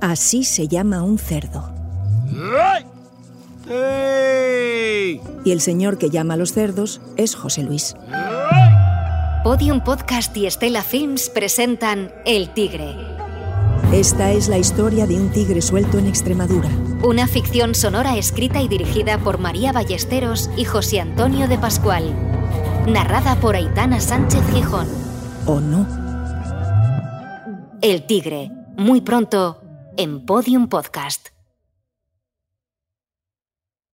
Así se llama un cerdo. Y el señor que llama a los cerdos es José Luis. Podium Podcast y Estela Films presentan El Tigre. Esta es la historia de un tigre suelto en Extremadura. Una ficción sonora escrita y dirigida por María Ballesteros y José Antonio de Pascual. Narrada por Aitana Sánchez Gijón. ¿O no? El Tigre. Muy pronto en Podium Podcast.